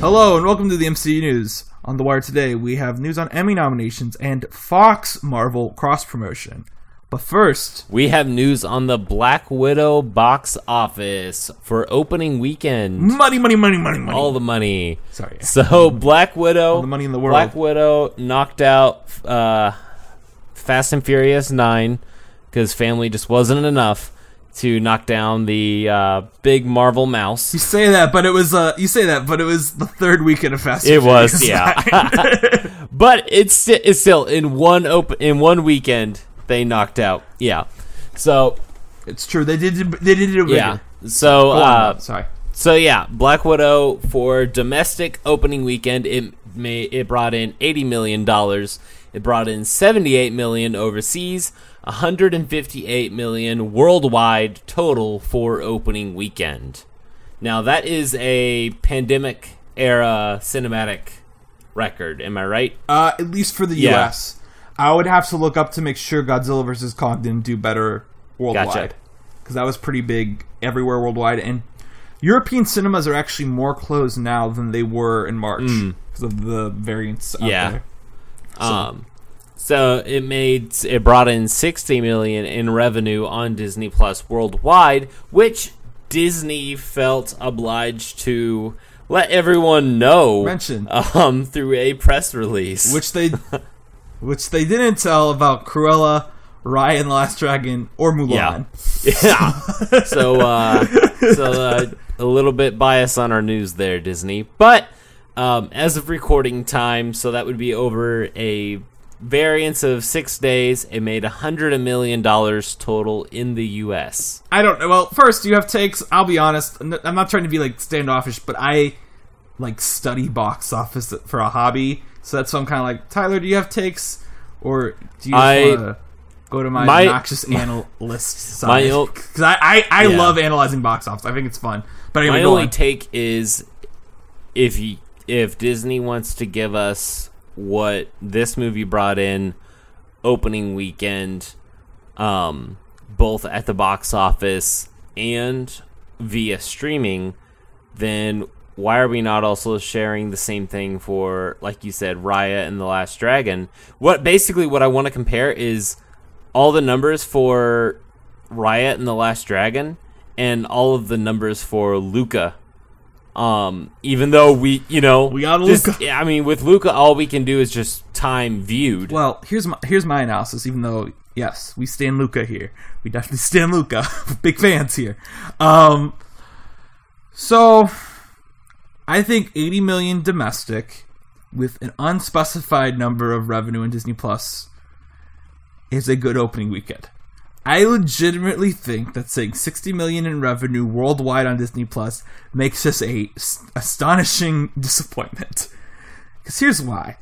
Hello and welcome to the MCU News. On the wire today, we have news on Emmy nominations and Fox Marvel cross promotion. But first, We have news on the Black Widow box office for opening weekend. money, money, money, money, money. All the money. Sorry. So Black Widow, All the money in the world. Black Widow knocked out uh, Fast and Furious Nine because family just wasn't enough to knock down the uh, big Marvel mouse. you say that, but it was uh, you say that, but it was the third weekend of Fast. It was, yeah. but it's it's still in one open in one weekend they knocked out. Yeah. So it's true. They did. They did it. yeah. So on, uh, sorry. So yeah, Black Widow for domestic opening weekend it may it brought in 80 million dollars. It brought in 78 million overseas, 158 million worldwide total for opening weekend. Now that is a pandemic era cinematic record, am I right? Uh, at least for the Yeah. U.S., I would have to look up to make sure Godzilla vs Kong didn't do better worldwide Gotcha. because that was pretty big everywhere worldwide. And European cinemas are actually more closed now than they were in March because of the variants. Mm. Yeah. there. Um, so it made it brought in 60 million in revenue on Disney Plus worldwide, which Disney felt obliged to let everyone know Mention. um through a press release. which they, which they didn't tell about Cruella, Raya and the Last Dragon, or Mulan. yeah. so uh, so uh, a little bit biased on our news there, Disney. But um, as of recording time, so that would be over a variance of six days. It made a hundred million dollars total in the U.S. I don't know. Well, first you have takes. I'll be honest. I'm not trying to be like standoffish, but I like study box office for a hobby. So that's why I'm kind of like Tyler. Do you have takes, or do you I- want to go to my, my- obnoxious analyst side? Because I I, I Yeah. love analyzing box office. I think it's fun. But anyway, My only on. take is if y if Disney wants to give us what this movie brought in opening weekend, um, both at the box office and via streaming, then why are we not also sharing the same thing for, like you said, Raya and the Last Dragon? What basically what I want to compare is all the numbers for Raya and the Last Dragon and all of the numbers for Luca. Um, even though we, you know, We got Luca. yeah, I mean, with Luca, all we can do is just time viewed. Well, here's my here's my analysis. Even though yes, we stand Luca here, we definitely stand Luca. Big fans here. Um, so I think 80 million domestic with an unspecified number of revenue in Disney Plus is a good opening weekend. I legitimately think that saying 60 million in revenue worldwide on Disney Plus makes this a astonishing disappointment. Because here's why.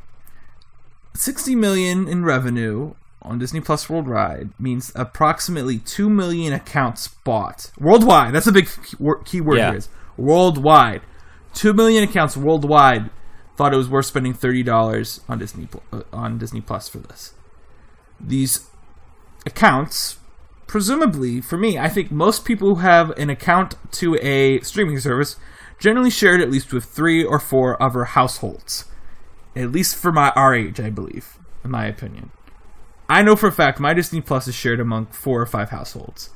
60 million in revenue on Disney Plus worldwide means approximately 2 million accounts bought worldwide. That's a big key wor- word Yeah. here is worldwide. 2 million accounts worldwide thought it was worth spending $30 on Disney uh, on Disney Plus for this. These accounts presumably for me, I think most people who have an account to a streaming service generally share it at least with 3 or 4 other households at least for my our age, I believe, in my opinion. I know for a fact my Disney Plus is shared among four or five households.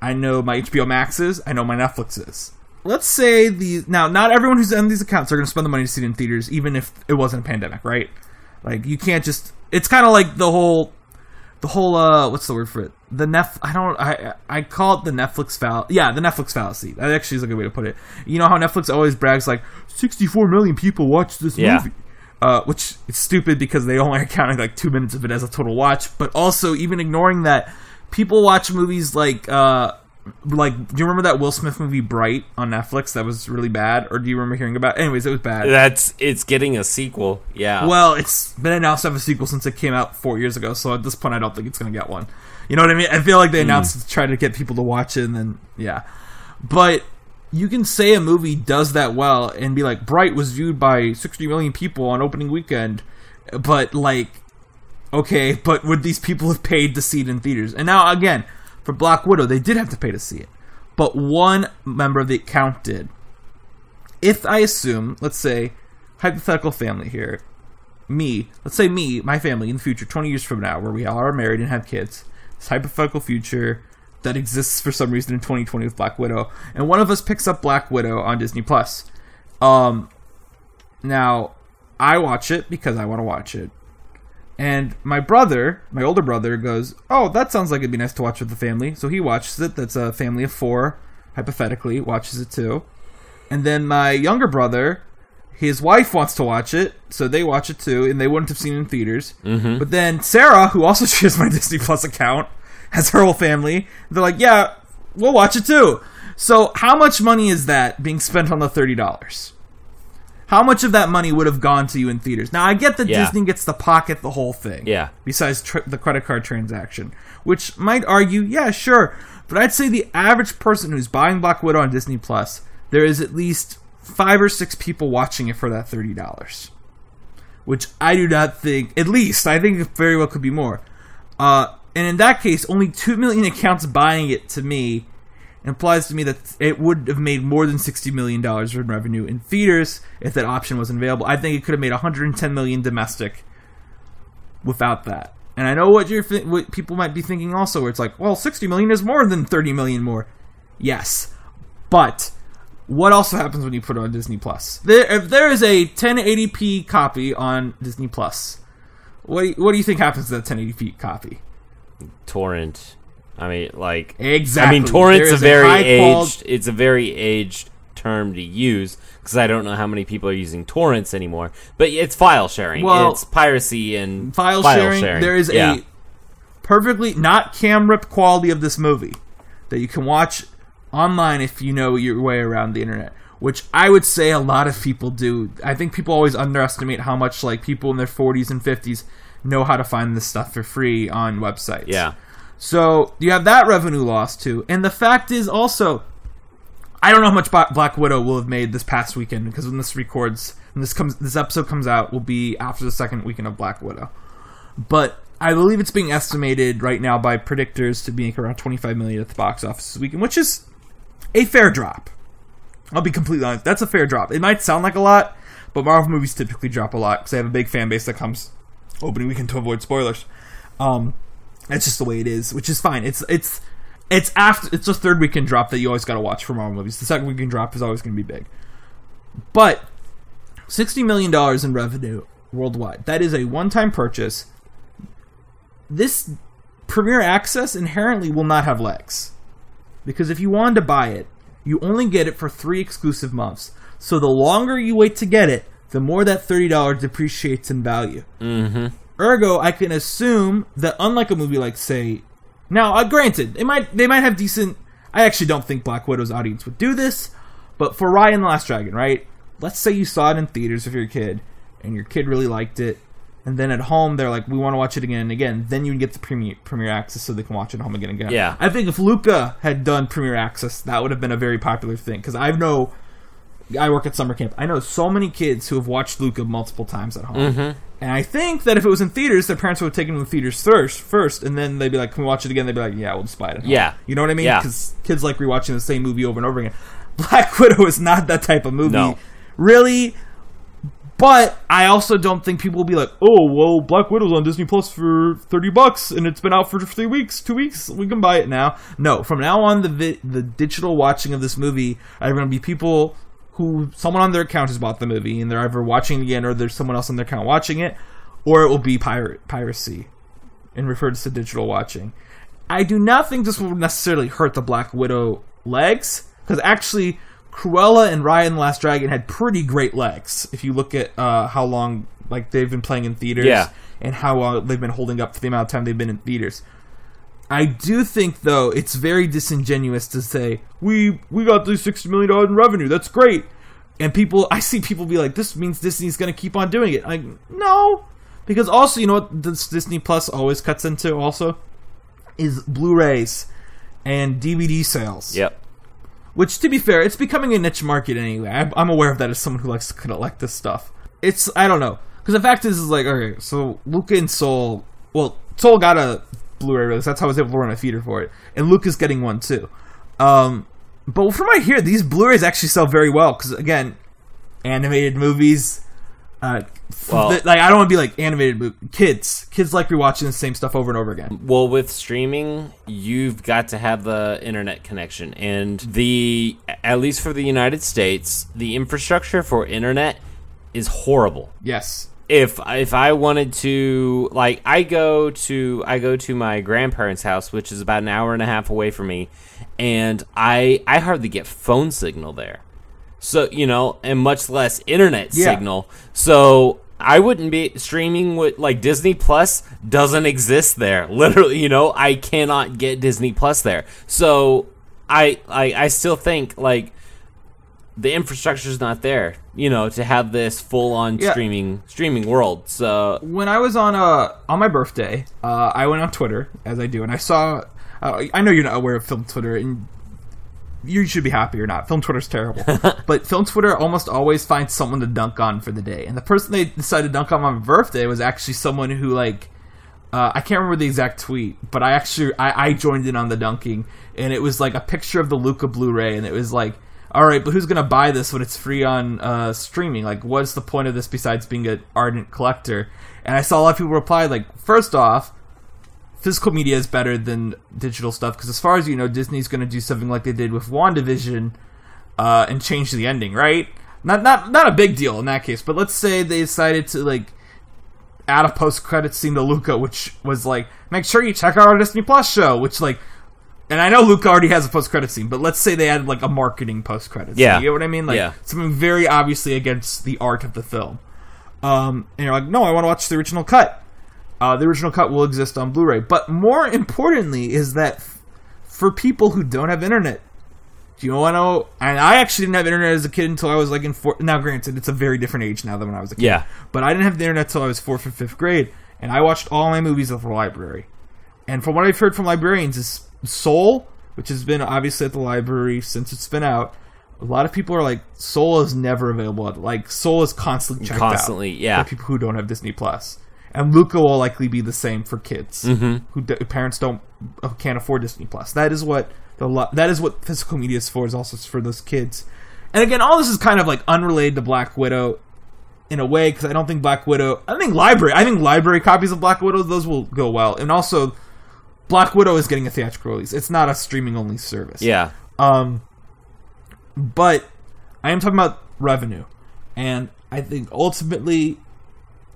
I know my HBO Maxes. I know my Netflixes. Let's say the now not everyone who's on these accounts are going to spend the money to see it in theaters, even if it wasn't a pandemic, right? Like you can't just. It's kind of like the whole, the whole uh, what's the word for it? The Nef. I don't. I I call it the Netflix fallacy. Yeah, the Netflix fallacy. That actually is a good way to put it. You know how Netflix always brags like 64 million people watched this Yeah. movie uh, which is stupid because they only are counting like two minutes of it as a total watch. But also, even ignoring that, people watch movies like uh, like do you remember that Will Smith movie Bright on Netflix that was really bad, or do you remember hearing about? It? Anyways, it was bad. That's it's getting a sequel. Yeah. Well, it's been announced to have a sequel since it came out four years ago, so at this point, I don't think it's going to get one. You know what I mean? I feel like they hmm. announced it to try to get people to watch it, and then yeah. But you can say a movie does that well and be like, Bright was viewed by 60 million people on opening weekend, but like, okay, but would these people have paid to see it in theaters? And now again, for Black Widow, they did have to pay to see it, but one member of the account did. if I assume, let's say, hypothetical family here, me, let's say me, my family in the future, 20 years from now, where we all are married and have kids, this hypothetical future that exists for some reason in 2020 with Black Widow, and one of us picks up Black Widow on Disney Plus. Um, now, I watch it because I want to watch it. And my brother, my older brother, goes, Oh, that sounds like it'd be nice to watch with the family. So he watches it. That's a family of four, hypothetically, watches it too. And then my younger brother, his wife wants to watch it, so they watch it too, and they wouldn't have seen it in theaters. Mm-hmm. But then Sarah, who also shares my Disney Plus account, has her whole family. They're like, Yeah, we'll watch it too. So how much money is that being spent on the $30? How much of that money would have gone to you in theaters? Now I get that Yeah. Disney gets to pocket the whole thing. Yeah. Besides tr- the credit card transaction, which might argue, yeah, sure, but I'd say the average person who's buying Black Widow on Disney Plus, there is at least five or six people watching it for that thirty dollars, which I do not think. At least I think it very well could be more. Uh, and in that case, only two million accounts buying it to me implies to me that it would have made more than sixty million dollars in revenue in theaters if that option wasn't available. I think it could have made one hundred and ten million domestic without that. And I know what you're what people might be thinking also, where it's like, well, sixty million is more than thirty million more. Yes, but what also happens when you put it on Disney Plus? There, if there is a 1080p copy on Disney Plus, what do you, what do you think happens to that 1080p copy? torrent. I mean, like Exactly. I mean, torrent's a very qual- aged. It's a very aged term to use because I don't know how many people are using torrents anymore. But it's file sharing. Well, it's piracy and file, sharing, There is yeah. a perfectly not cam rip quality of this movie that you can watch online if you know your way around the internet. Which I would say a lot of people do. I think people always underestimate how much like people in their 40s and 50s know how to find this stuff for free on websites. yeah. So you have that revenue loss too, and the fact is also, I don't know how much Black Widow will have made this past weekend because when this records, when this comes, this episode comes out, will be after the second weekend of Black Widow. But I believe it's being estimated right now by predictors to be around 25 million at the box office this weekend, which is a fair drop. I'll be completely honest, that's a fair drop. It might sound like a lot, but Marvel movies typically drop a lot because they have a big fan base that comes opening weekend to avoid spoilers. Um, that's just the way it is, which is fine. It's it's it's after it's the third weekend drop that you always got to watch for Marvel movies. The second weekend drop is always going to be big, but sixty million dollars in revenue worldwide. That is a one-time purchase. This Premier Access inherently will not have legs because if you wanted to buy it, you only get it for three exclusive months. So the longer you wait to get it, the more that thirty dollars depreciates in value. Mm-hmm. Ergo, I can assume that unlike a movie like say, now uh, granted, they might they might have decent. I actually don't think Black Widow's audience would do this, but for Raya and the Last Dragon, right? Let's say you saw it in theaters with your kid, and your kid really liked it, and then at home they're like, we want to watch it again and again. Then you get the premiere premiere access so they can watch it at home again and again. Yeah. I think if Luca had done premiere access, that would have been a very popular thing because I know. I work at summer camp. I know so many kids who have watched Luca multiple times at home. Mm-hmm. And I think that if it was in theaters, their parents would have taken them to theaters first, first, and then they'd be like, "Can we watch it again?" They'd be like, "Yeah, we'll just buy it." At home." Yeah. you know what I mean? Yeah. Because kids like rewatching the same movie over and over again. Black Widow is not that type of movie, No. really. But I also don't think people will be like, "Oh, well, Black Widow's on Disney Plus for thirty bucks, and it's been out for three weeks, two weeks. We can buy it now." No, from now on, the vi- the digital watching of this movie are going to be people who someone on their account has bought the movie, and they're either watching it again, or there's someone else on their account watching it, or it will be pirate piracy, and referred to digital watching. I do not think this will necessarily hurt the Black Widow legs, because actually, Cruella and Raya and the Last Dragon had pretty great legs. If you look at uh, how long like they've been playing in theaters, Yeah. and how uh, they've been holding up for the amount of time they've been in theaters. I do think though it's very disingenuous to say we we got the sixty million dollars in revenue. That's great, and people I see people be like, this means Disney's going to keep on doing it. Like no, because also you know what this Disney Plus always cuts into also is Blu-rays and DVD sales. Yep. Which, to be fair, it's becoming a niche market anyway. I'm, I'm aware of that as someone who likes to collect this stuff. It's I don't know because the fact is, is like okay, so Luca and Soul. Well, Soul got a Blu-ray release. That's how I was able to run a theater for it, and Luca's getting one too. Um, but from what I hear, these Blu-rays actually sell very well because again, animated movies. Uh, Well- th- like I don't want to be like animated mo- kids. Kids like rewatching the same stuff over and over again. Well, with streaming, you've got to have the internet connection, and the at least for the United States, the infrastructure for internet is horrible. Yes. If if I wanted to, like, I go to I go to my grandparents' house, which is about an hour and a half away from me, and I I hardly get phone signal there. So you know, and much less internet Yeah. signal. So I wouldn't be streaming with like Disney Plus doesn't exist there. Literally, you know, I cannot get Disney Plus there. So I I I still think like the infrastructure's not there, you know, to have this full on Yeah. streaming streaming world. So when I was on uh on my birthday, uh, I went on Twitter as I do, and I saw. Uh, I know you're not aware of film Twitter, and you should be happy or not. Film Twitter's terrible, but film Twitter almost always finds someone to dunk on for the day. And the person they decided to dunk on my birthday was actually someone who like. Uh, I can't remember the exact tweet, but I actually I, I joined in on the dunking, and it was like a picture of the Luca Blu-ray, and it was like, all right, but who's gonna buy this when it's free on uh, streaming? Like, what's the point of this besides being an ardent collector? And I saw a lot of people reply like, first off, physical media is better than digital stuff because as far as you know, Disney's gonna do something like they did with WandaVision uh, and change the ending, right? Not not not a big deal in that case, but let's say they decided to like add a post credit scene to Luca, which was like, make sure you check out our Disney Plus show, which like, and I know Luke already has a post credit scene, but let's say they added like a marketing post credit. Yeah. you get what I mean? Like Yeah. something very obviously against the art of the film. Um, and you're like, no, I want to watch the original cut. Uh, the original cut will exist on Blu-ray, but more importantly is that f- for people who don't have internet, do you want to? And I actually didn't have internet as a kid until I was like in four. Now, granted, it's a very different age now than when I was a kid. Yeah. But I didn't have the internet until I was fourth or fifth grade, and I watched all my movies at the library. And from what I've heard from librarians, is Soul, which has been obviously at the library since it's been out. A lot of people are like, Soul is never available. At, like Soul is constantly checked out Constantly, yeah. for people who don't have Disney Plus. And Luca will likely be the same for kids Mm-hmm. who d- parents don't uh, can't afford Disney Plus. That is what the lo- that is what physical media is for. Is also for those kids. And again, all this is kind of like unrelated to Black Widow in a way because I don't think Black Widow. I think library. I think library copies of Black Widow those will go well. And also, Black Widow is getting a theatrical release. It's not a streaming only service. yeah, Um, but I am talking about revenue, and I think ultimately,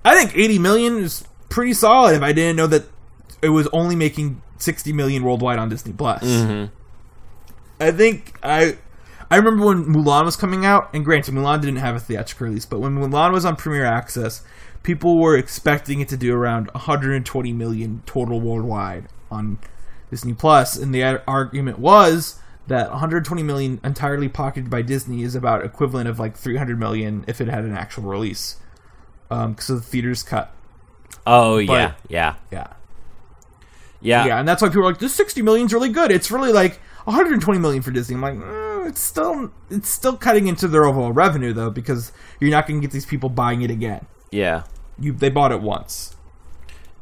I think 80 million is pretty solid. If I didn't know that it was only making 60 million worldwide on Disney Plus, I think I. I remember when Mulan was coming out, and granted, Mulan didn't have a theatrical release, but when Mulan was on Premiere Access, people were expecting it to do around 120 million total worldwide on Disney Plus, and the argument was that 120 million entirely pocketed by Disney is about equivalent of like 300 million if it had an actual release, because of the theaters cut. oh yeah, yeah, Yeah, yeah, yeah, and that's why people are like, "This 60 million is really good." It's really like 120 million for Disney. I'm like, mm, it's still it's still cutting into their overall revenue though, because you're not going to get these people buying it again. yeah, You they bought it once.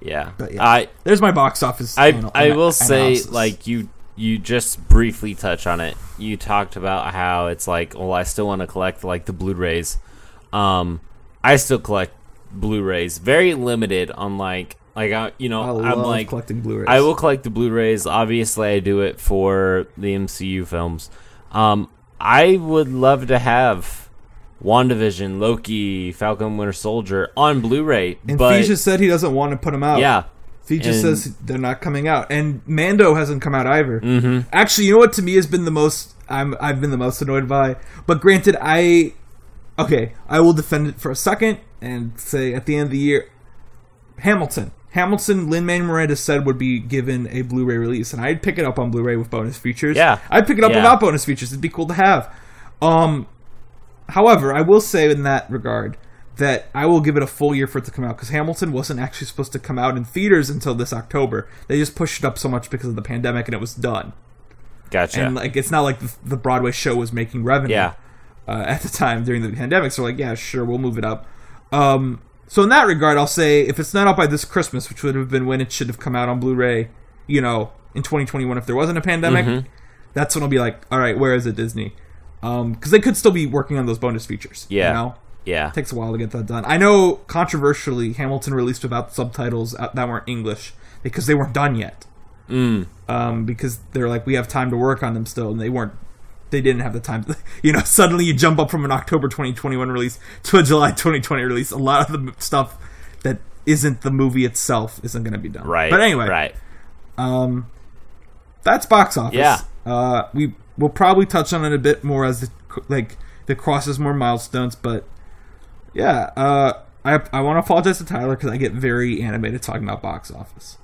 Yeah. But yeah. I There's my box office. I anal- I will say analysis. like you you just briefly touch on it. You talked about how it's like, well, I still want to collect like the Blu-rays. Um, I still collect Blu-rays, very limited on like like I, you know I I'm like collecting Blu-rays. I will collect the Blu-rays. Obviously, I do it for the MCU films. Um, I would love to have WandaVision, Loki, Falcon Winter Soldier on Blu-ray, And but Fee just said he doesn't want to put them out. yeah, Fee just and- says they're not coming out, and Mando hasn't come out either. hmm Actually, you know what to me has been the most I'm I've been the most annoyed by. But granted, I okay, I will defend it for a second and say at the end of the year, Hamilton. Hamilton, Lin Manuel Miranda said would be given a Blu-ray release, and I'd pick it up on Blu-ray with bonus features. Yeah. I'd pick it up Yeah. without bonus features. It'd be cool to have. Um, however, I will say in that regard that I will give it a full year for it to come out because Hamilton wasn't actually supposed to come out in theaters until this October. They just pushed it up so much because of the pandemic, and it was done. gotcha. And like, it's not like the, the Broadway show was making revenue yeah, uh, at the time during the pandemic. So like, yeah, sure, we'll move it up. Um, so in that regard, I'll say if it's not out by this Christmas, which would have been when it should have come out on Blu-ray, you know, in 2021, if there wasn't a pandemic, Mhm. that's when I'll be like, all right, where is it, Disney? Because they could still be working on those bonus features. Yeah. you know, Yeah. takes a while to get that done. I know controversially, Hamilton released without subtitles that weren't English because they weren't done yet. Mm. Um, because they're like, we have time to work on them still, and they weren't. They didn't have the time. To, you know, suddenly you jump up from an October 2021 release to a July 2020 release. A lot of the stuff that isn't the movie itself isn't going to be done. Right. But anyway, Right. um, that's box office. Yeah. Uh, we will probably touch on it a bit more as the like it crosses more milestones, but yeah. Uh, I I want to apologize to Tyler because I get very animated talking about box office.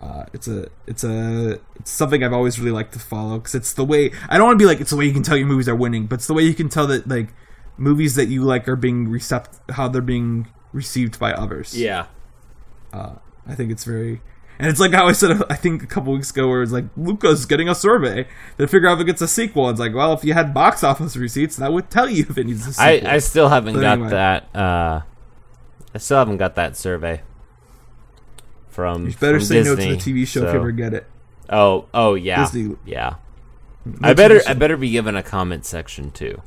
Uh, it's a it's a it's something I've always really liked to follow because it's the way I don't want to be like it's the way you can tell your movies are winning, but it's the way you can tell that like movies that you like are being recept how they're being received by others. Yeah. I think it's very, and it's like how I said I think a couple weeks ago, where it's like Luca's getting a survey to figure out if it gets a sequel. It's like, well, if you had box office receipts, that would tell you if it needs a I, sequel. I still haven't got anyway. that. Uh, I still haven't got that survey from. you better from say no to the TV show if you ever get it. Oh, oh yeah, Disney- yeah. No I better, I better be given a comment section too,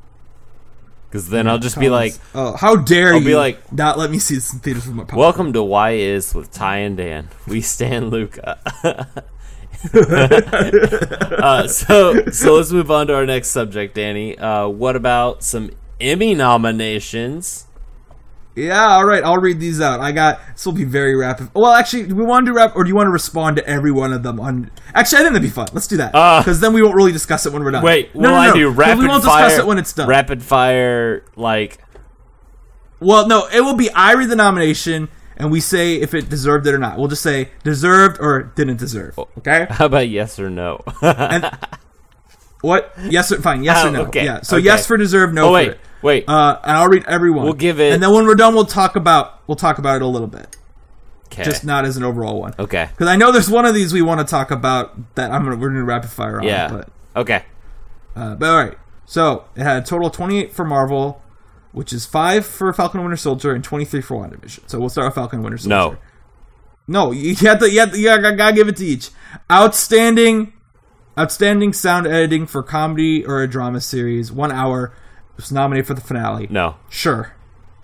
because then I'll just be like, oh, how dare I'll you be like- not let me see this in theaters with my pop. "Welcome to Why Is with Ty and Dan. We stand Luca." uh, so, so let's move on to our next subject, Danny. Uh, what about some Emmy nominations? Yeah, all right, I'll read these out. I got this will be very rapid. Well, actually, do we want to do rap, or do you want to respond to every one of them? On actually, I think that'd be fun. Let's do that Uh, because then we won't really discuss it when we're done. Wait, no, will no, I no, do rapid We won't fire? discuss it when it's done. Rapid fire, like Well, no, it will be I read the nomination and we say if it deserved it or not. We'll just say deserved or didn't deserve. Oh. Okay? how about yes or no? And what? Yes or fine. Yes Oh, or no. okay, Yeah. So okay. yes for deserved, no oh for wait, it. wait. Uh, and I'll read everyone. We'll give it- And then when we're done, we'll talk about we'll talk about it a little bit, Okay. just not as an overall one. okay. Because I know there's one of these we want to talk about that I'm gonna we're gonna rapid fire on. Yeah. But Okay. Uh, but all right. So it had a total of 28 for Marvel, which is five for Falcon and Winter Soldier and 23 for WandaVision. So we'll start with Falcon and Winter Soldier. No. No, you have to. You, have to, you gotta, gotta give it to each. Outstanding, outstanding sound editing for comedy or a drama series. One hour. Was nominated for the finale. No. Sure.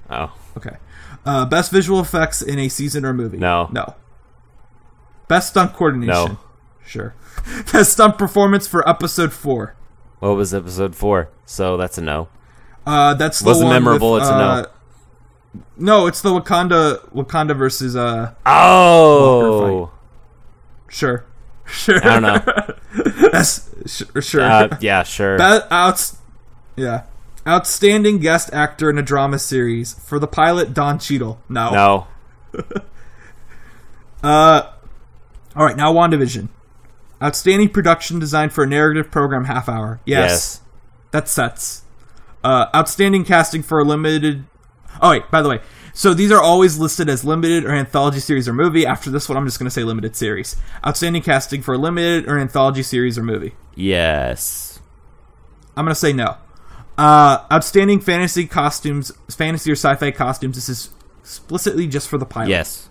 Oh. Okay. Uh, best visual effects in a season or movie. No. No. Best stunt coordination. No. Sure. Best stunt performance for episode four. What was episode four? So that's a no. Uh, that's the Wasn't memorable, with, it's a no. uh, No, it's the Wakanda Wakanda versus uh Oh. sure. Sure. I don't know. That's sure. sure. Uh, yeah, sure. That outs Yeah. Outstanding guest actor in a drama series for the pilot Don Cheadle. No. No. Uh All right, now WandaVision. Outstanding production design for a narrative program half hour. Yes. Yes. That's sets. Uh, outstanding casting for a limited. Oh wait, by the way, so these are always listed as limited or anthology series or movie. After this one, I'm just going to say limited series. Outstanding casting for a limited or anthology series or movie. Yes. I'm going to say no. Uh, outstanding fantasy costumes, fantasy or sci-fi costumes. This is explicitly just for the pilot. Yes.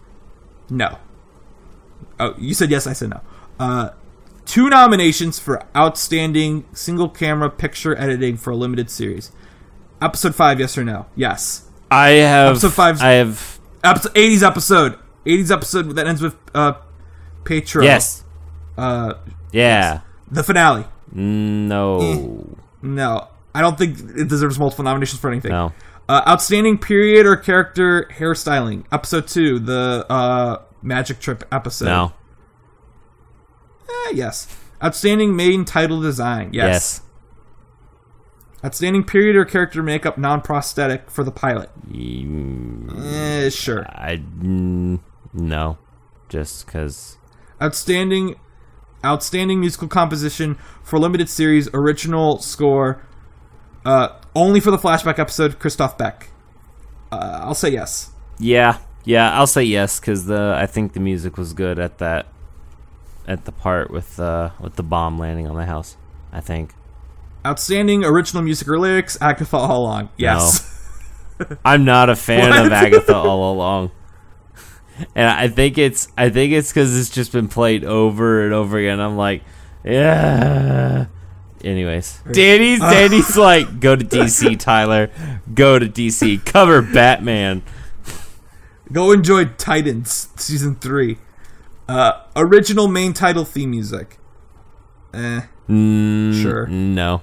No. Oh, you said yes. I said no. Uh, two nominations for outstanding single camera picture editing for a limited series. Episode five, yes or no? Yes. I have. Episode five's- I have. Episode, 80s episode. 80s episode that ends with uh, Pietro. Yes. Uh, Yeah. the finale. No. No, I don't think it deserves multiple nominations for anything. No. Uh, outstanding period or character hairstyling. Episode two, the uh, magic trip episode. No. Eh, yes. Outstanding main title design. Yes. Yes. Outstanding period or character makeup non-prosthetic for the pilot. Mm, Eh, sure. I. mm, no. Just because. Outstanding, outstanding musical composition for limited series original score. Uh, only for the flashback episode. Christoph Beck. Uh, I'll say yes. Yeah. Yeah. I'll say yes because the I think the music was good at that. At the part with uh with the bomb landing on the house. I think. Outstanding original music or lyrics. Agatha all along. Yes. I'm not a fan of Agatha all along. And I think it's I think it's because it's just been played over and over again. I'm like, yeah, anyways, Danny's Danny's like, go to DC, Tyler. Go to DC. Cover Batman. Go enjoy Titans season three. Uh, original main title theme music. Eh, Mm, Sure. No.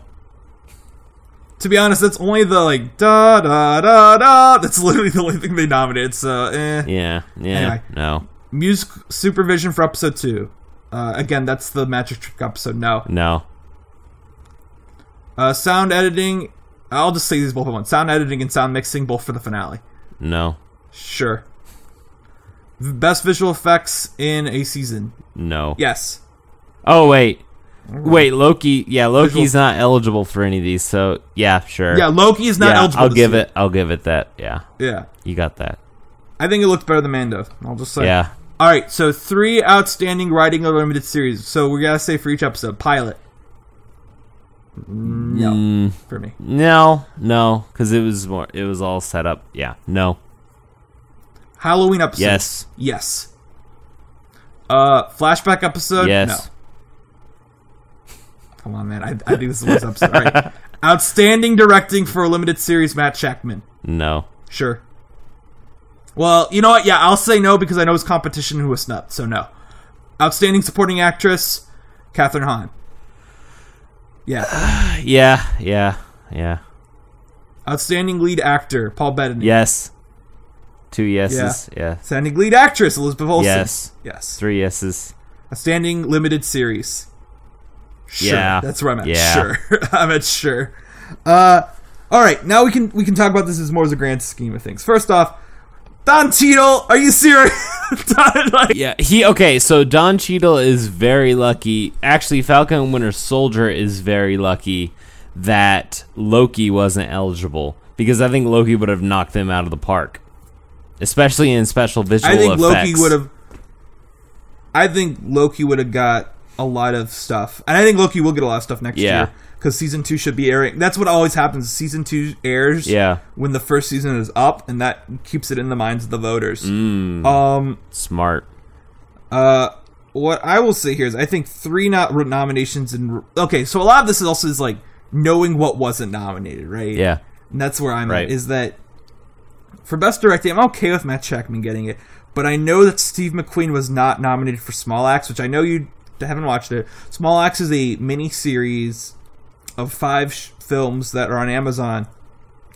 To be honest, that's only the like da da da da. That's literally the only thing they nominated. So, eh. Yeah. Yeah. Anyway. No. Music supervision for episode two. Uh, again, that's the Magic Trick episode. No. No. Uh, sound editing. I'll just say these both at once. Sound editing and sound mixing, both for the finale. No. Sure. Best visual effects in a season. No. Yes. Oh wait. Wait, Loki. Yeah, Loki's not eligible for any of these. So yeah, sure. Yeah, Loki is not Yeah, eligible. I'll give it. I'll give it that. Yeah, Yeah. you got that. I think it looked better than Mando. I'll just say. Yeah. All right, so three outstanding writing of limited series. So we gotta say for each episode, pilot. No, Mm, for me. no, no, because it was more. It was all set up. Yeah. No. Halloween episode. Yes. Yes. Uh, flashback episode. Yes. No. Come on, man. I, I think this worst episode. All right. Outstanding directing for a limited series, Matt Shakman. No. Sure. Well, you know what? Yeah, I'll say no because I know his competition who was snubbed, so no. Outstanding supporting actress, Kathryn Hahn. Yeah. Yeah. Yeah. Yeah. Outstanding lead actor, Paul Bettany. Yes. Two yeses. Yeah. Outstanding lead actress, Elizabeth Olsen. Yes. Yes. Three yeses. Outstanding limited series. Sure. Yeah. That's where I'm at. Yeah. Sure. I'm at sure. Uh all right, now we can we can talk about this as more as a grand scheme of things. First off, Don Cheadle, are you serious? Don, like, Yeah, he okay. So Don Cheadle is very lucky. Actually, Falcon and Winter Soldier is very lucky that Loki wasn't eligible because I think Loki would have knocked them out of the park, especially in special visual I think Loki would have. I think Loki would have got a lot of stuff, and I think Loki will get a lot of stuff next Yeah. year because season two should be airing. That's what always happens. Season two airs, Yeah, when the first season is up, and that keeps it in the minds of the voters. mm, Um, smart. uh, what I will say here is I think three not nominations and okay, so a lot of this is also is like knowing what wasn't nominated, right? Yeah, And that's where I'm Right. at. Is that for best directing, I'm okay with Matt Shakman getting it, but I know that Steve McQueen was not nominated for Small Axe, which I know you haven't watched it. Small Axe is a mini series of five sh- films that are on Amazon.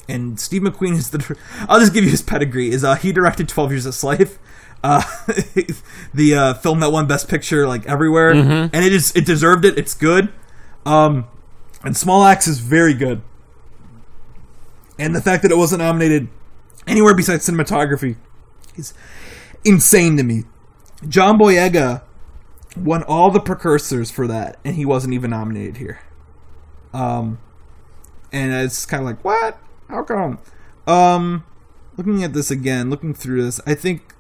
And Steve McQueen is the. I'll just give you his pedigree. Is uh, he directed Twelve Years a Slave, uh, the uh, film that won Best Picture like everywhere, and it is it deserved it. It's good. Um, and Small Axe is very good. And the fact that it wasn't nominated anywhere besides cinematography is insane to me. John Boyega won all the precursors for that, and he wasn't even nominated here. Um, and it's kind of like, what? How come? Um, looking at this again, looking through this, I think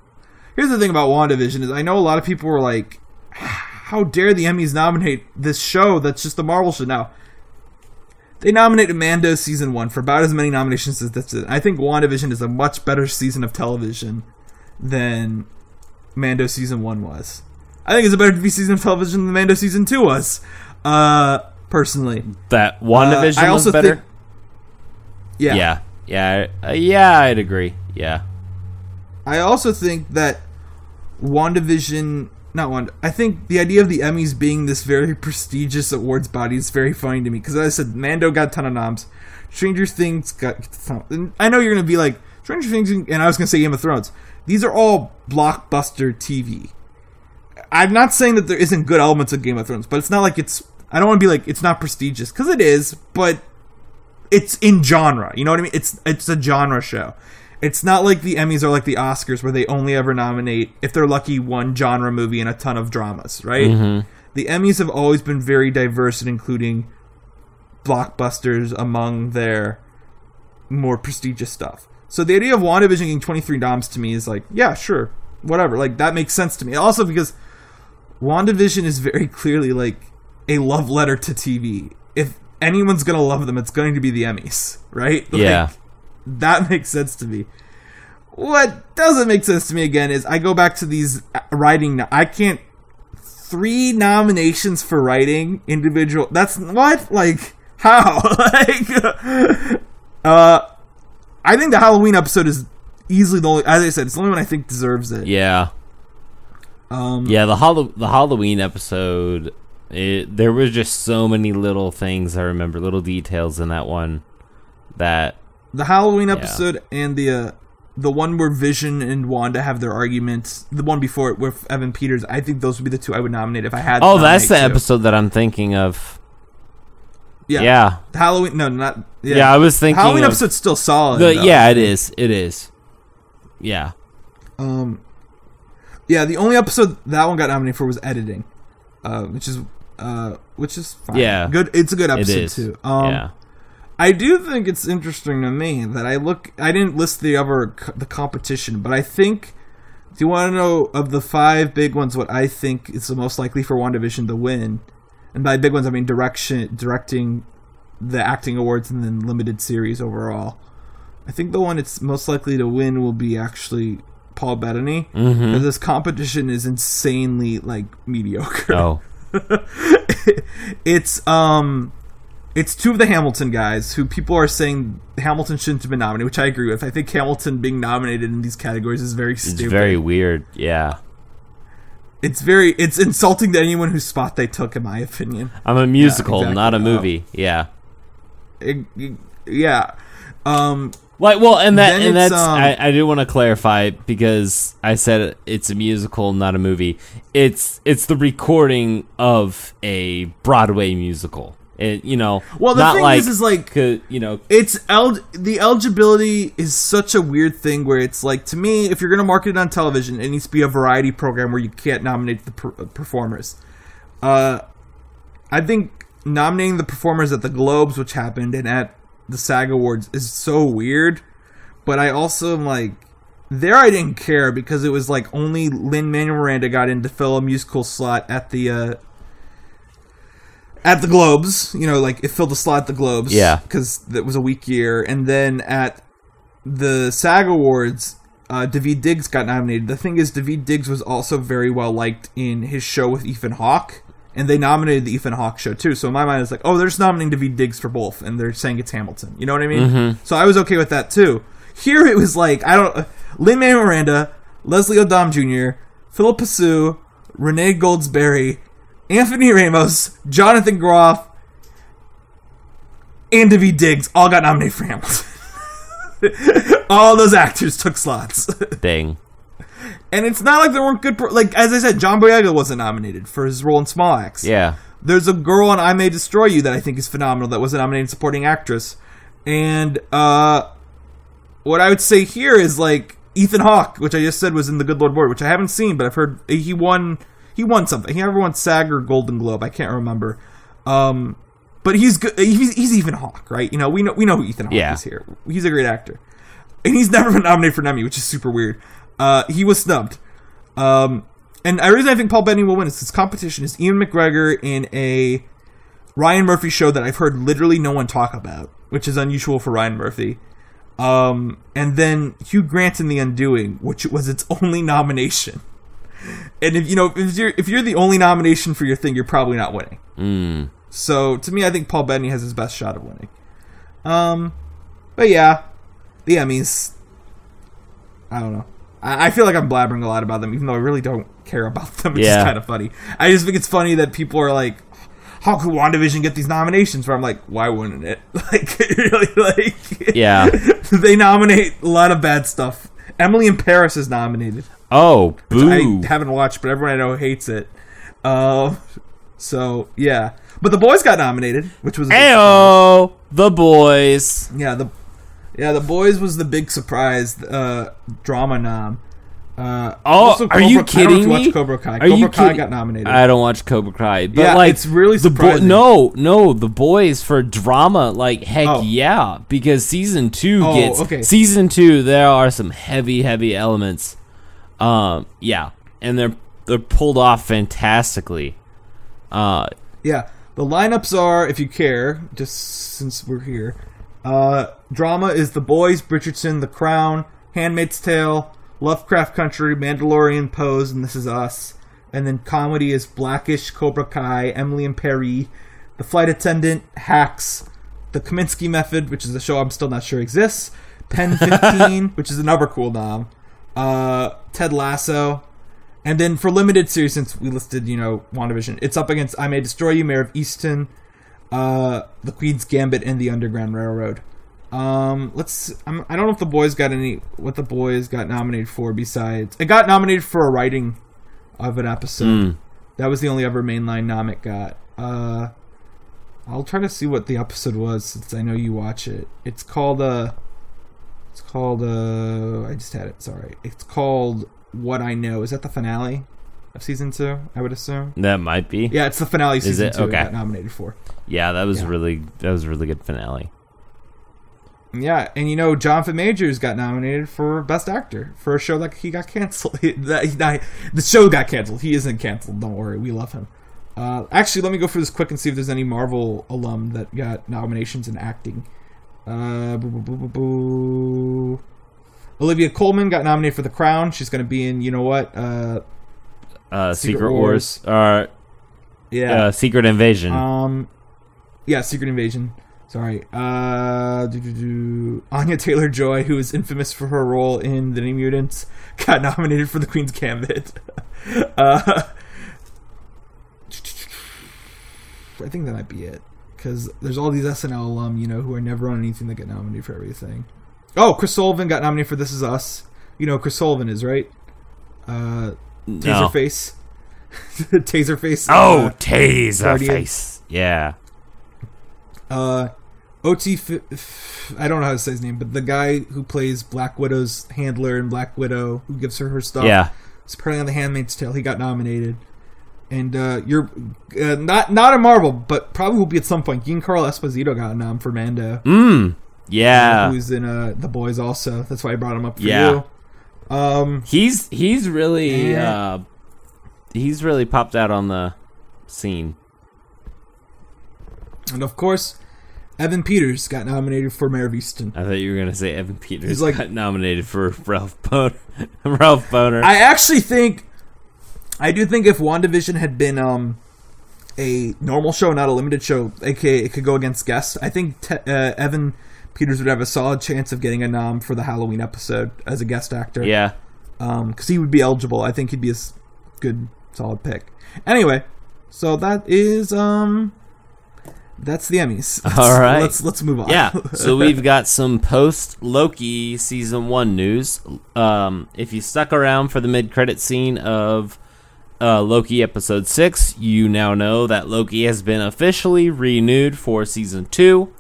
here's the thing about WandaVision is I know a lot of people were like, how dare the Emmys nominate this show that's just a Marvel show now. They nominated Mando season one for about as many nominations as this. Is. I think WandaVision is a much better season of television than Mando season one was. I think it's a better TV season of television than Mando season two was. Uh, personally, that WandaVision Uh, I also was better. think- yeah. yeah, yeah, uh, yeah. I'd agree. Yeah, I also think that WandaVision, not Wanda, I think the idea of the Emmys being this very prestigious awards body is very funny to me because as I said, Mando got a ton of noms, Stranger Things got. I know you're going to be like Stranger Things, and I was going to say Game of Thrones. These are all blockbuster TV. I'm not saying that there isn't good elements of Game of Thrones, but it's not like it's. I don't want to be like it's not prestigious because it is, but it's in genre. You know what I mean? It's it's a genre show. It's not like the Emmys are like the Oscars where they only ever nominate, if they're lucky, one genre movie and a ton of dramas, right? Mm-hmm. The Emmys have always been very diverse in including blockbusters among their more prestigious stuff. So the idea of WandaVision getting 23 noms to me is like, yeah, sure, whatever. Like that makes sense to me. Also because WandaVision is very clearly like a love letter to TV. If anyone's gonna love them, it's going to be the Emmys, right? Like, yeah. that makes sense to me. What doesn't make sense to me again is I go back to these uh, writing. I can't three nominations for writing individual. That's what like how like uh I think the Halloween episode is easily the only as I said, it's the only one I think deserves it. Yeah. Um Yeah, the Hall- the Halloween episode, it, there was just so many little things I remember, little details in that one that the Halloween episode and the uh the one where Vision and Wanda have their arguments, the one before it with Evan Peters, I think those would be the two I would nominate if I had. Oh, that's the two. episode that I'm thinking of. Yeah. Yeah. Halloween. No, not. Yeah, Yeah, I was thinking Halloween episode's still solid. the. Yeah, it is. It is. Yeah. Um, yeah, the only episode that one got nominated for was editing, uh, which is uh, which is fine. Yeah. good. It's a good episode is. too. Um, yeah. I do think it's interesting to me that I look. I didn't list the other the competition, but I think. Do you want to know of the five big ones? What I think is the most likely for WandaVision to win, and by big ones I mean direction, directing, the acting awards, and then limited series overall. I think the one it's most likely to win will be actually Paul Bettany. Mm-hmm. This competition is insanely like mediocre Oh. it's um it's two of the Hamilton guys who people are saying Hamilton shouldn't have been nominated, which I agree with. I think Hamilton being nominated in these categories is very stupid. It's very weird. Yeah. it's very it's insulting to anyone whose spot they took, in my opinion. I'm a musical, exactly. not a movie. Yeah. It- it- yeah. Um Like well, and that Then and that's um, I, I do want to clarify because I said it's a musical, not a movie. It's it's the recording of a Broadway musical. It you know, Well, the not thing like is, is like you know, it's el- the eligibility is such a weird thing where it's like to me if you're going to market it on television it needs to be a variety program where you can't nominate the per- performers uh i think nominating the performers at the globes which happened and at the sag awards is so weird but i also am like there i didn't care because it was like only lin manuel miranda got in to fill a musical slot at the uh at the Globes, you know, like it filled the slot at the Globes, Yeah. because that was a weak year, and then at the SAG Awards, uh, Daveed Diggs got nominated. The thing is, David Diggs was also very well liked in his show with Ethan Hawke, and they nominated the Ethan Hawke show too. So in my mind, it's like, oh, they're just nominating Daveed Diggs for both, and they're saying it's Hamilton. You know what I mean? So I was okay with that too. Here it was like I don't, uh, Lin Manuel Miranda, Leslie Odom Jr., Phillipa Soo, Renee Goldsberry, Anthony Ramos, Jonathan Groff, and Daveed Diggs all got nominated for Hamilton. all those actors took slots. dang. And it's not like there weren't good. Pro- like as I said, John Boyega wasn't nominated for his role in Small Axe. Yeah. There's a girl on I May Destroy You that I think is phenomenal that wasn't nominated supporting actress. And uh what I would say here is like Ethan Hawke, which I just said was in the Good Lord Bird, which I haven't seen, but I've heard he won he won something. He ever won SAG or Golden Globe, I can't remember. Um but he's good he's, he's Ethan Hawke, right? You know, we know we know who Ethan Hawke Yeah. is here. He's a great actor. And he's never been nominated for an Emmy, which is super weird. Uh he was snubbed. Um, and the reason I think Paul Bettany will win is his competition is Ewan McGregor in a Ryan Murphy show that I've heard literally no one talk about, which is unusual for Ryan Murphy. Um, and then Hugh Grant in The Undoing, which was its only nomination. And if you know if you're if you're the only nomination for your thing, you're probably not winning. Mm. So to me, I think Paul Bettany has his best shot of winning. Um, but yeah, the Emmys. I don't know. I, feel like I'm blabbering a lot about them, even though I really don't care about them. It's Yeah. just kind of funny. I just think it's funny that people are like, "How could WandaVision get these nominations?" Where I'm like, "Why wouldn't it?" Like, really, like, Yeah. they nominate a lot of bad stuff. Emily in Paris is nominated. Oh, boo. I haven't watched, but everyone I know hates it. Uh, so yeah, but the boys got nominated, which was. Ayo, the boys. yeah the yeah the boys was the big surprise uh, drama nom. Uh, Oh, also are you Cobra- I don't know if kidding you me? watch Cobra Kai. Are Cobra you Kai kidding- got nominated. I don't watch Cobra Kai, but Yeah, like it's really the surprising. no, no, the boys for drama, like heck Oh. yeah, because season two Oh, gets okay. season two. There are some heavy, heavy elements. Um, yeah, and they're they're pulled off fantastically. Uh, Yeah, the lineups are, if you care, just since we're here. Uh, drama is The Boys, Bridgerton, The Crown, Handmaid's Tale, Lovecraft Country, Mandalorian, Pose, and This Is Us. and then comedy is Blackish, Cobra Kai, Emily in Paris, The Flight Attendant, Hacks, The Kominsky Method, which is a show I'm still not sure exists, Pen 15, which is another cool nom, uh, Ted Lasso, and then for limited series, since we listed, you know, WandaVision, it's up against I May Destroy You, Mare of Easttown, uh, The Queen's Gambit, and The Underground Railroad. Um, let's. I'm, I don't know if the boys got any. What the boys got nominated for besides it got nominated for a writing of an episode. That was the only other mainline nom it got. Uh, I'll try to see what the episode was since I know you watch it. It's called uh, it's called uh, I just had it. Sorry, it's called What I Know. Is that the finale of season two? I would assume. That might be. Yeah, it's the finale of season two. it got nominated for. Yeah, that was Yeah. really that was a really good finale. Yeah, and you know, Jonathan Majors got nominated for Best Actor for a show that he got canceled. that he, not, the show got canceled. He isn't canceled. Don't worry, we love him. Uh, actually, let me go through this quick and see if there's any Marvel alum that got nominations in acting. Uh, boo, boo, boo, boo, boo. Olivia Colman got nominated for The Crown. She's going to be in, you know what? Uh, Uh, Secret Secret, Wars. Wars, or yeah. uh, Secret Invasion. Um, yeah, Secret Invasion. Sorry. Uh. Anya Taylor Joy, who is infamous for her role in The New Mutants, got nominated for the Queen's Gambit. uh, I think that might be it. Because there's all these SNL alum, you know, who are never on anything that get nominated for everything. Oh, Chris Sullivan got nominated for This Is Us. You know Chris Sullivan is, right? Uh, no. Taserface. Taserface. Oh, uh, Taser Guardian. face. Yeah. Uh ot F- i don't know how to say his name but the guy who plays black widow's handler in black widow who gives her her stuff Yeah. is apparently on the handmaid's tale he got nominated and uh you're uh, not not a marvel but probably will be at some point giancarlo esposito got a nom for mando Mm. Yeah. who's in uh the boys also that's why i brought him up for Yeah. you um He's he's really Yeah. uh he's really popped out on the scene. And of course evan peters got nominated for Mare of Easttown I thought you were gonna say Evan Peters He's like- got nominated for Ralph Bohner. Ralph Bohner. I actually think, I do think if WandaVision had been um a normal show, not a limited show, aka it could go against guests. I think te- uh, Evan Peters would have a solid chance of getting a nom for the Halloween episode as a guest actor. yeah. um, because he would be eligible. I think he'd be a good, solid pick. Anyway, so that is um. That's the Emmys. All right. let's let's move on. Yeah. So we've got some post Loki season one news. Um, if you stuck around for the mid credit scene of uh, Loki episode six, you now know that Loki has been officially renewed for season two.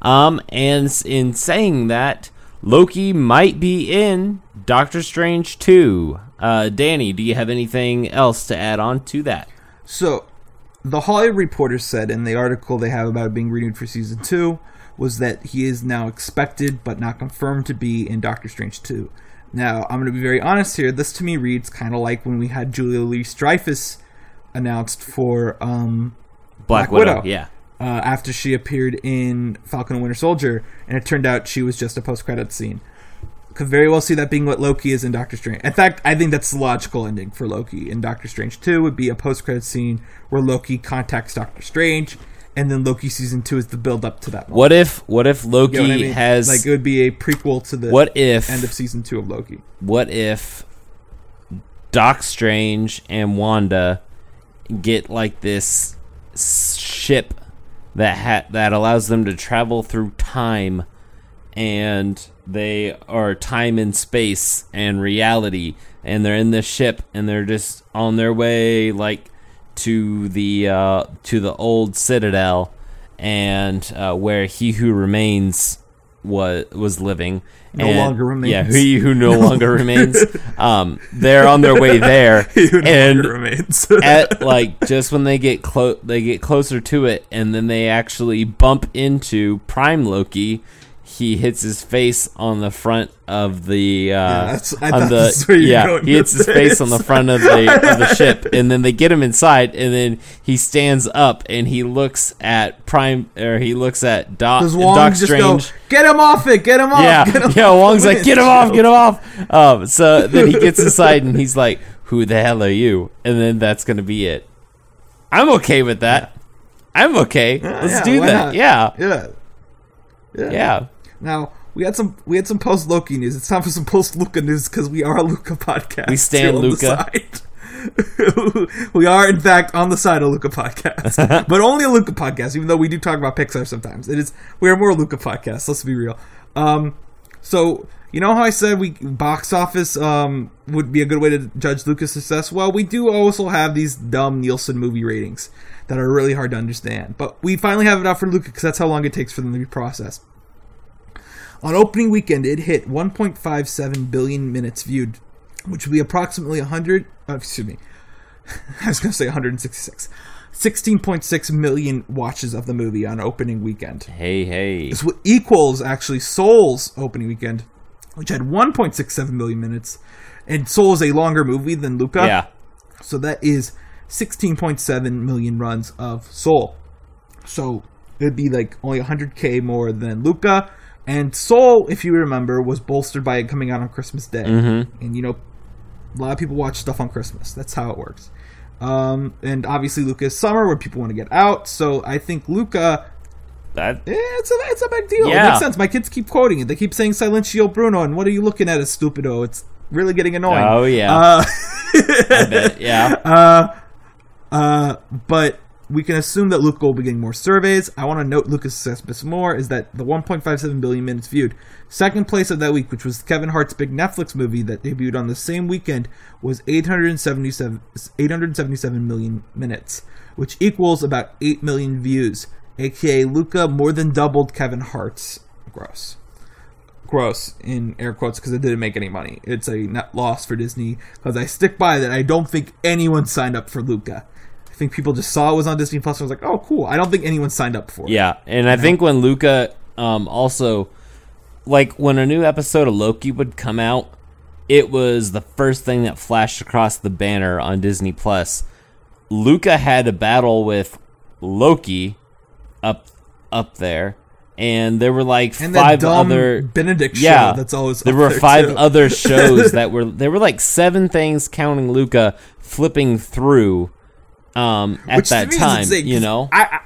Um, and in saying that, Loki might be in Doctor Strange two. Uh, Danny, do you have anything else to add on to that? So, the Hollywood Reporter said in the article they have about it being renewed for season two was that he is now expected but not confirmed to be in Doctor Strange 2. Now, I'm going to be very honest here. This to me reads kind of like when we had Julia Louis Dreyfus announced for um, Black, Black Widow. Widow. Yeah. uh, after she appeared in Falcon and Winter Soldier, and it turned out she was just a post credit scene. Could very well see that being what Loki is in Doctor Strange. In fact, I think that's the logical ending for Loki in Doctor Strange 2 would be a post credit scene where Loki contacts Doctor Strange, and then Loki season 2 is the build up to that. moment. What if what if Loki You know what I mean? has like it would be a prequel to the what if end of season 2 of Loki. what if Doc Strange and Wanda get like this ship that ha- that allows them to travel through time and they are time and space and reality and they're in this ship and they're just on their way like to the uh, to the old citadel and uh, where he who remains was was living No And- longer remains. yeah he who no longer remains um they're on their way there and remains. at like just when they get close they get closer to it and then they actually bump into prime loki he hits his face on the front of the uh that's- on the this is where you're yeah he hits his face on the front of the of the ship and then they get him inside and then he stands up and he looks at prime or he looks at doc, doc just strange go, get him off it, get him off, yeah, get him yeah. off Wong's like, get him off, get him off. Um, so then he gets inside and he's like, "Who the hell are you?" And then that's gonna be it. I'm okay with that. I'm okay. Let's yeah, do that. not? Yeah, Yeah. Yeah. Now we had some we had some post Loki news. It's time for some post Luca news because we are a Luca podcast. We stand Luca. side. we are in fact on the side of Luca podcast, but only a Luca podcast. Even though we do talk about Pixar sometimes, it is we are more a Luca podcast. Let's be real. Um, so you know how I said we box office um would be a good way to judge Luca's success. Well, we do also have these dumb Nielsen movie ratings that are really hard to understand, but we finally have it out for Luca because that's how long it takes for them to be processed. On opening weekend, it hit 1.57 billion minutes viewed, which would be approximately 100. Uh, excuse me, I was going to say 166. 16.6 million watches of the movie on opening weekend. Hey, hey. This equals actually Soul's opening weekend, which had 1.67 million minutes, and Soul is a longer movie than Luca. Yeah. So that is 16.7 million runs of Soul. So it'd be like only 100k more than Luca. And Soul, if you remember, was bolstered by it coming out on Christmas Day. Mm-hmm. And you know, a lot of people watch stuff on Christmas. That's how it works. Um, and obviously, Luca is summer where people want to get out. So I think Luca That yeah, it's a it's a big deal. It Yeah. makes sense. My kids keep quoting it. They keep saying Silencio Bruno, and what are you looking at, as stupido? It's really getting annoying. Oh, yeah. Uh. Yeah. uh, but we can assume that Luca will be getting more surveys. I want to note Luca's success more is that the 1.57 billion minutes viewed. Second place of that week, which was Kevin Hart's big Netflix movie that debuted on the same weekend, was 877 877 million minutes, which equals about 8 million views. AKA Luca more than doubled Kevin Hart's gross gross in air quotes because it didn't make any money. It's a net loss for Disney because I stick by that. I don't think anyone signed up for Luca. Think people just saw it was on Disney Plus and was like, "Oh, cool." I don't think anyone signed up for it. Yeah, and I think when Luca um, also like when a new episode of Loki would come out, it was the first thing that flashed across the banner on Disney Plus. Luca had a battle with Loki up up there, and there were like And five other Benedict show yeah, that's always there were there, five too. other shows that were there were like seven things counting Luca flipping through um at Which that time, insane, you know. I, I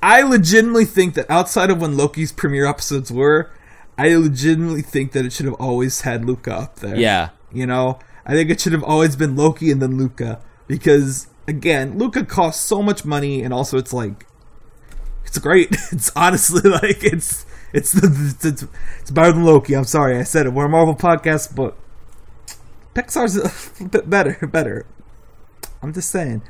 I legitimately think that outside of when Loki's premiere episodes were, I legitimately think that it should have always had Luca up there. yeah. You know, I think it should have always been Loki and then Luca because again, Luca costs so much money, and also it's like, it's great. It's honestly like it's it's it's, it's, it's better than Loki. I'm sorry, I said it. We're a Marvel podcast, but Pixar's a bit better. Better. I'm just saying.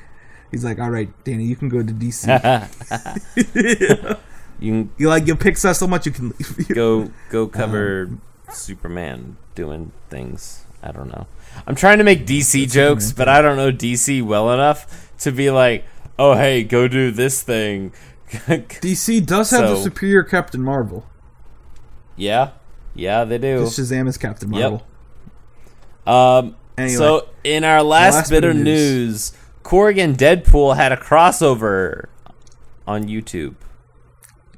He's like, all right, Danny, you can go to DC. You can you like your Pixar so much, you can leave. go go cover Superman doing things. I don't know. I'm trying to make DC jokes, but I don't know DC well enough to be like, oh hey, go do this thing. DC does have the superior Captain Marvel. yeah, yeah, they do. Shazam is Captain Yep. Marvel. Um, Anyway. so in our last, Last bit bit of of news, Korg and Deadpool had a crossover on YouTube.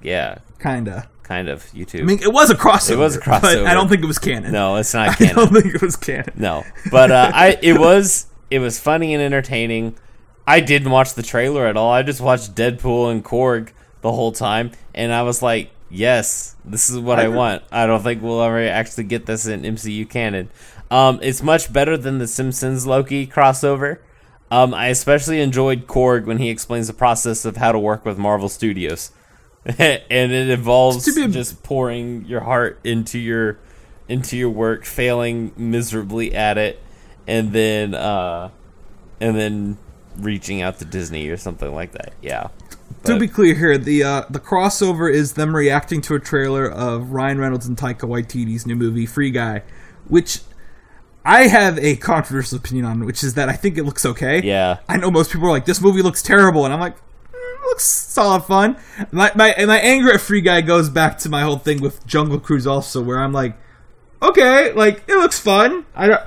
Yeah, Kinda. kind of YouTube. I mean, it was a crossover. It was a But crossover. I don't think it was canon. no, it's not canon. I don't think it was canon. No, but uh, I it was it was funny and entertaining. I didn't watch the trailer at all. I just watched Deadpool and Korg the whole time, and I was like, "Yes, this is what I, I- want." I don't think we'll ever actually get this in MCU canon. Um, it's much better than the Simpsons Loki crossover. Um, I especially enjoyed Korg when he explains the process of how to work with Marvel Studios, and it involves just pouring your heart into your into your work, failing miserably at it, and then uh, and then reaching out to Disney or something like that. Yeah. To be clear here, the uh, the crossover is them reacting to a trailer of Ryan Reynolds and Taika Waititi's new movie Free Guy, which I have a controversial opinion on, which is that I think it looks okay. Yeah. I know most people are like, this movie looks terrible, and I'm like, "Mm, it looks solid fun. My, my, and my anger at Free Guy goes back to my whole thing with Jungle Cruise also, where I'm like, okay, like, it looks fun. I don't,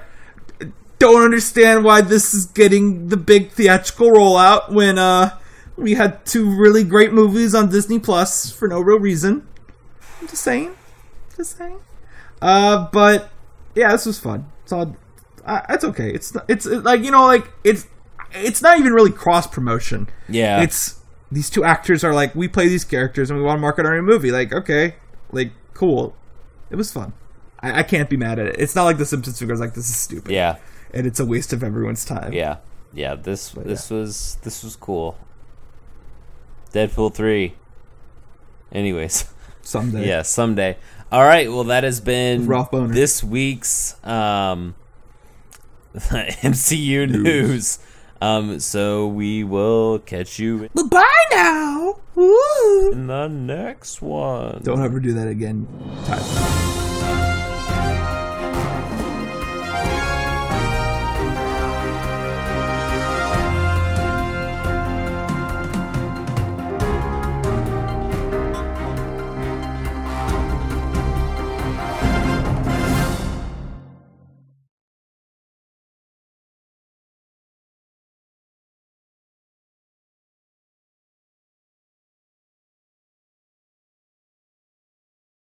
don't understand why this is getting the big theatrical rollout when, uh, we had two really great movies on Disney Plus for no real reason. I'm just saying. Just saying. Uh, but, yeah, this was fun. Uh, that's okay. It's it's like you know like it's it's not even really cross promotion. Yeah. It's these two actors are like we play these characters and we want to market our new movie. Like okay, like cool. It was fun. I, I can't be mad at it. It's not like The Simpsons figures like this is stupid. yeah. and it's a waste of everyone's time. Yeah. Yeah, this this was this was cool. Deadpool 3. Anyways. Someday. Yeah, someday. All right, well that has been this week's um MCU news. Um so we will catch you Bye bye now. Woo. in the next one. Don't ever do that again, Tyler.